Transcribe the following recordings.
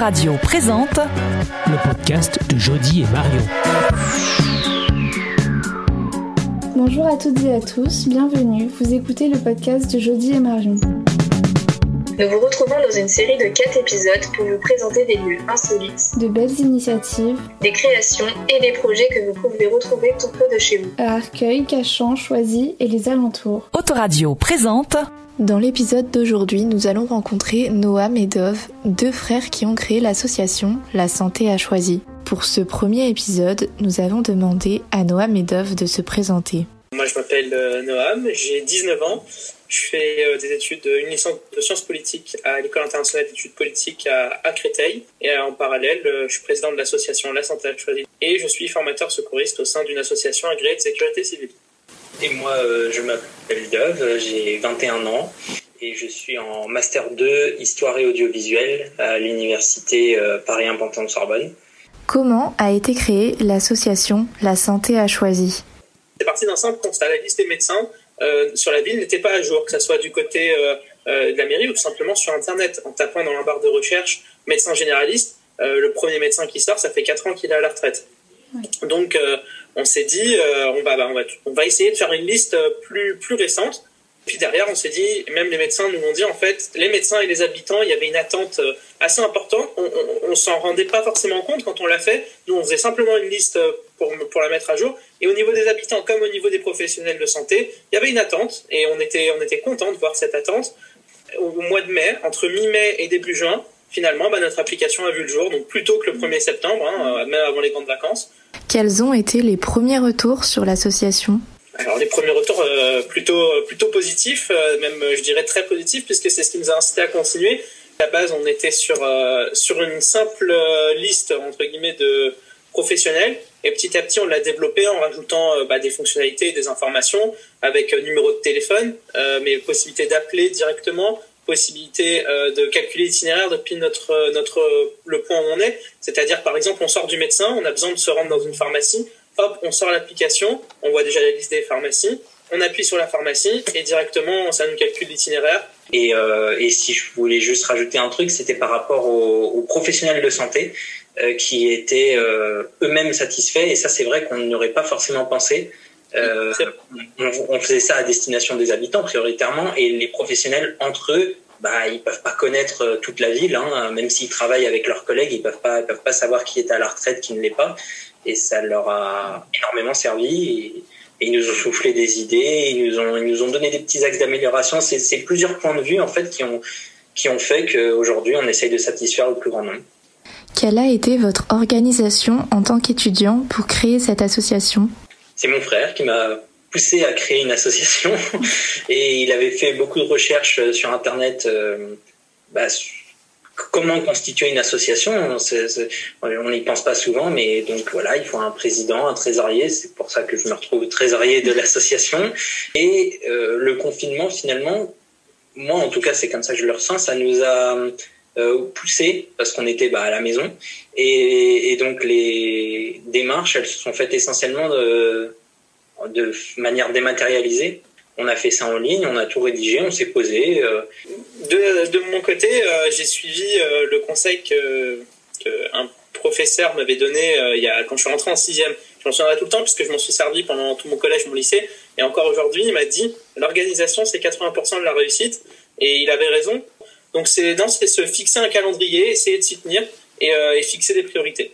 Autoradio présente le podcast de Jody et Marion. Bonjour à toutes et à tous, bienvenue. Vous écoutez le podcast de Jody et Marion. Nous vous retrouvons dans une série de 4 épisodes pour vous présenter des lieux insolites, De belles initiatives des créations et des projets que vous pouvez retrouver tout près de chez vous. à Arcueil, Cachan, Choisy et les alentours. Autoradio présente Dans l'épisode d'aujourd'hui, nous allons rencontrer Noam et Dove, deux frères qui ont créé l'association La Santé a choisi. Pour ce premier épisode, nous avons demandé à Noam et Dove de se présenter. Moi, je m'appelle euh, Noam, j'ai 19 ans. Je fais euh, des études, euh, une licence de sciences politiques à l'École internationale d'études politiques à, à Créteil. Et euh, en parallèle, euh, je suis président de l'association La Santé à choisi. Et je suis formateur secouriste au sein d'une association agréée de sécurité civile. Et moi, euh, je m'appelle Dove, j'ai 21 ans et je suis en Master 2 Histoire et Audiovisuel à l'Université euh, Paris 1 Panthéon-Sorbonne. Comment a été créée l'association La Santé a choisi C'est parti d'un simple constat. La liste des médecins euh, sur la ville n'était pas à jour, que ce soit du côté euh, euh, de la mairie ou tout simplement sur Internet. En tapant dans la barre de recherche médecin généraliste, le premier médecin qui sort, ça fait 4 ans qu'il est à la retraite. Donc on s'est dit, on, va, bah, on, va, on va essayer de faire une liste plus, plus récente. Puis derrière, on s'est dit, même les médecins nous ont dit, en fait, les médecins et les habitants, il y avait une attente euh, assez importante. On, on s'en rendait pas forcément compte quand on l'a fait. Nous, on faisait simplement une liste euh, pour, pour la mettre à jour. Et au niveau des habitants, comme au niveau des professionnels de santé, il y avait une attente. Et on était, on était content de voir cette attente. Au, mois de mai, entre mi-mai et début juin, finalement, bah, notre application a vu le jour. Donc plus tôt que le 1er septembre, hein, euh, même avant les grandes vacances. Quels ont été les premiers retours sur l'association? Alors les premiers retours euh, plutôt plutôt positifs, euh, même euh, je dirais très positifs puisque c'est ce qui nous a incité à continuer. À la base, on était sur euh, sur une simple euh, liste entre guillemets de professionnels et petit à petit on l'a développé en rajoutant euh, bah, des fonctionnalités, des informations avec euh, numéro de téléphone, euh, mais possibilité d'appeler directement, possibilité euh, de calculer l'itinéraire depuis notre euh, notre le point où on est. C'est-à-dire par exemple on sort du médecin, on a besoin de se rendre dans une pharmacie hop, on sort l'application, on voit déjà la liste des pharmacies, on appuie sur la pharmacie et directement ça nous calcule l'itinéraire. Et, euh, et si je voulais juste rajouter un truc, c'était par rapport aux, aux professionnels de santé euh, qui étaient euh, eux-mêmes satisfaits. Et ça, c'est vrai qu'on n'y aurait pas forcément pensé. On, on faisait ça à destination des habitants prioritairement, et les professionnels entre eux, bah, ils peuvent pas connaître euh, toute la ville, hein, même s'ils travaillent avec leurs collègues, ils peuvent pas, ils peuvent pas savoir qui est à la retraite, qui ne l'est pas, et ça leur a énormément servi. Et, et ils nous ont soufflé des idées, ils nous ont, ils nous ont donné des petits axes d'amélioration. C'est, c'est plusieurs points de vue en fait qui ont, qui ont fait qu'aujourd'hui on essaye de satisfaire le plus grand nombre. Quelle a été votre organisation en tant qu'étudiant pour créer cette association? C'est mon frère qui m'a poussé à créer une association et il avait fait beaucoup de recherches sur internet. Euh, bah, sur comment constituer une association On n'y pense pas souvent, mais donc voilà, il faut un président, un trésorier. C'est pour ça que je me retrouve trésorier de l'association. Et euh, le confinement, finalement, moi en tout cas, c'est comme ça que je le ressens. Ça nous a euh, poussé parce qu'on était bah, à la maison et, et donc les démarches, elles se sont faites essentiellement de de manière dématérialisée. On a fait ça en ligne, on a tout rédigé, on s'est posé. euh, De, mon côté, euh, j'ai suivi euh, le conseil que, un professeur m'avait donné il y a, quand je suis rentré en sixième. Je m'en souviendrai tout le temps puisque je m'en suis servi pendant tout mon collège, mon lycée. Et encore aujourd'hui, il m'a dit l'organisation, c'est 80% de la réussite. Et il avait raison. Donc c'est se fixer un calendrier, essayer de s'y tenir et, et fixer des priorités.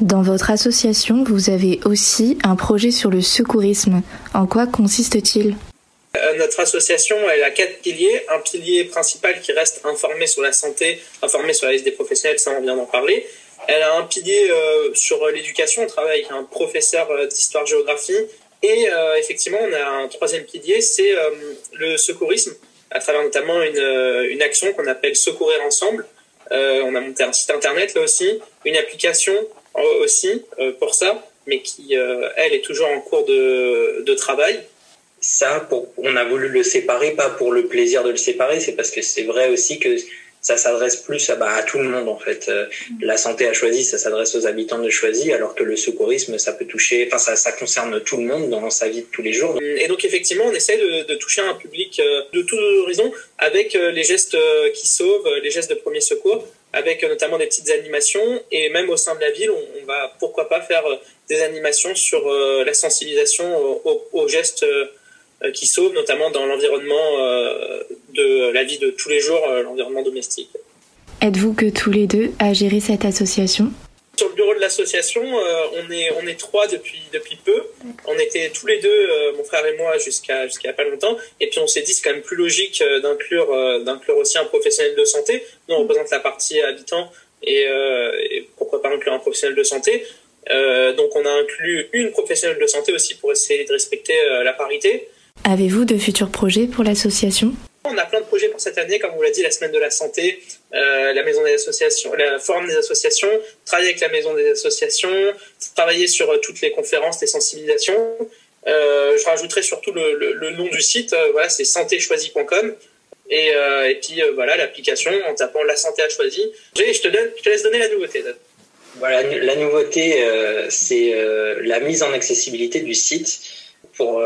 Dans votre association, vous avez aussi un projet sur le secourisme. En quoi consiste-t-il? Euh, notre association, elle a quatre piliers. Un pilier principal qui reste informé sur la santé, informé sur la liste des professionnels, ça on vient d'en parler. Elle a un pilier euh, sur l'éducation, on travaille avec un professeur euh, d'histoire-géographie. Et effectivement, on a un troisième pilier, c'est le secourisme, à travers notamment une, une action qu'on appelle Secourir ensemble. On a monté un site internet là aussi, une application aussi euh, pour ça, mais qui, euh, elle, est toujours en cours de, de travail. ça, pour, on a voulu le séparer, pas pour le plaisir de le séparer, c'est parce que c'est vrai aussi que ça s'adresse plus à, bah, à tout le monde en fait. Euh, la santé à Choisy, ça s'adresse aux habitants de Choisy, alors que le secourisme, ça peut toucher, enfin ça, ça concerne tout le monde dans sa vie de tous les jours. Et donc effectivement, on essaie de, de toucher un public euh, de tous horizons avec euh, les gestes qui sauvent, les gestes de premier secours, avec notamment des petites animations et même au sein de la ville, on, va pourquoi pas faire des animations sur la sensibilisation aux, gestes qui sauvent, notamment dans l'environnement de la vie de tous les jours, euh, l'environnement domestique. Êtes-vous que tous les deux à gérer cette association sur le bureau de l'association, euh, on est on est trois depuis depuis peu. On était tous les deux, euh, mon frère et moi, jusqu'à jusqu'à pas longtemps. Et puis on s'est dit c'est quand même plus logique d'inclure d'inclure aussi un professionnel de santé. Nous on représente la partie habitant et, et pourquoi pas inclure un professionnel de santé. donc on a inclus une professionnelle de santé aussi pour essayer de respecter la parité. Avez-vous de futurs projets pour l'association? On a plein de projets pour cette année, comme vous l'a dit, la semaine de la santé, euh, la maison des associations, la forme des associations, travailler avec la maison des associations, travailler sur euh, toutes les conférences, les sensibilisations. Euh, je rajouterai surtout le, nom du site, voilà, c'est santéchoisie.com. Et, et puis voilà l'application en tapant la santé à choisi. Je te, je te laisse donner la nouveauté. Voilà, la nouveauté, c'est la mise en accessibilité du site pour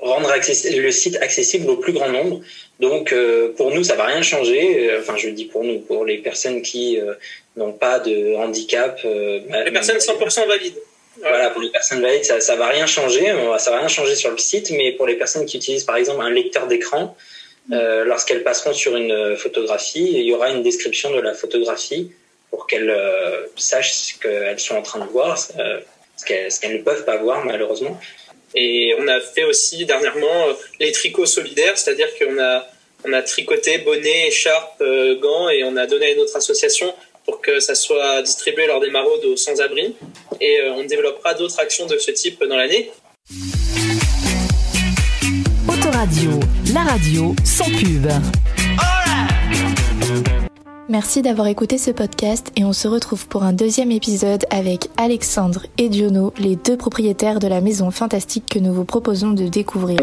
rendre le site accessible au plus grand nombre. Donc euh, pour nous, ça va rien changer. Euh, enfin, je dis pour nous, pour les personnes qui euh, n'ont pas de handicap. les personnes 100% valides. Voilà, pour les personnes valides, ça, ça va rien changer. Ça va rien changer sur le site, mais pour les personnes qui utilisent par exemple un lecteur d'écran, euh, lorsqu'elles passeront sur une photographie, il y aura une description de la photographie pour qu'elles sachent ce qu'elles sont en train de voir, ce qu'elles ne peuvent pas voir malheureusement. Et on a fait aussi dernièrement euh, les tricots solidaires, c'est-à-dire qu'on a, on a tricoté bonnets, écharpes, euh, gants et on a donné à une autre association pour que ça soit distribué lors des maraudes aux sans-abri. Et euh, on développera d'autres actions de ce type dans l'année. Autoradio, la radio sans pub. Merci d'avoir écouté ce podcast et on se retrouve pour un deuxième épisode avec Alexandre et Diono, les deux propriétaires de la maison fantastique que nous vous proposons de découvrir.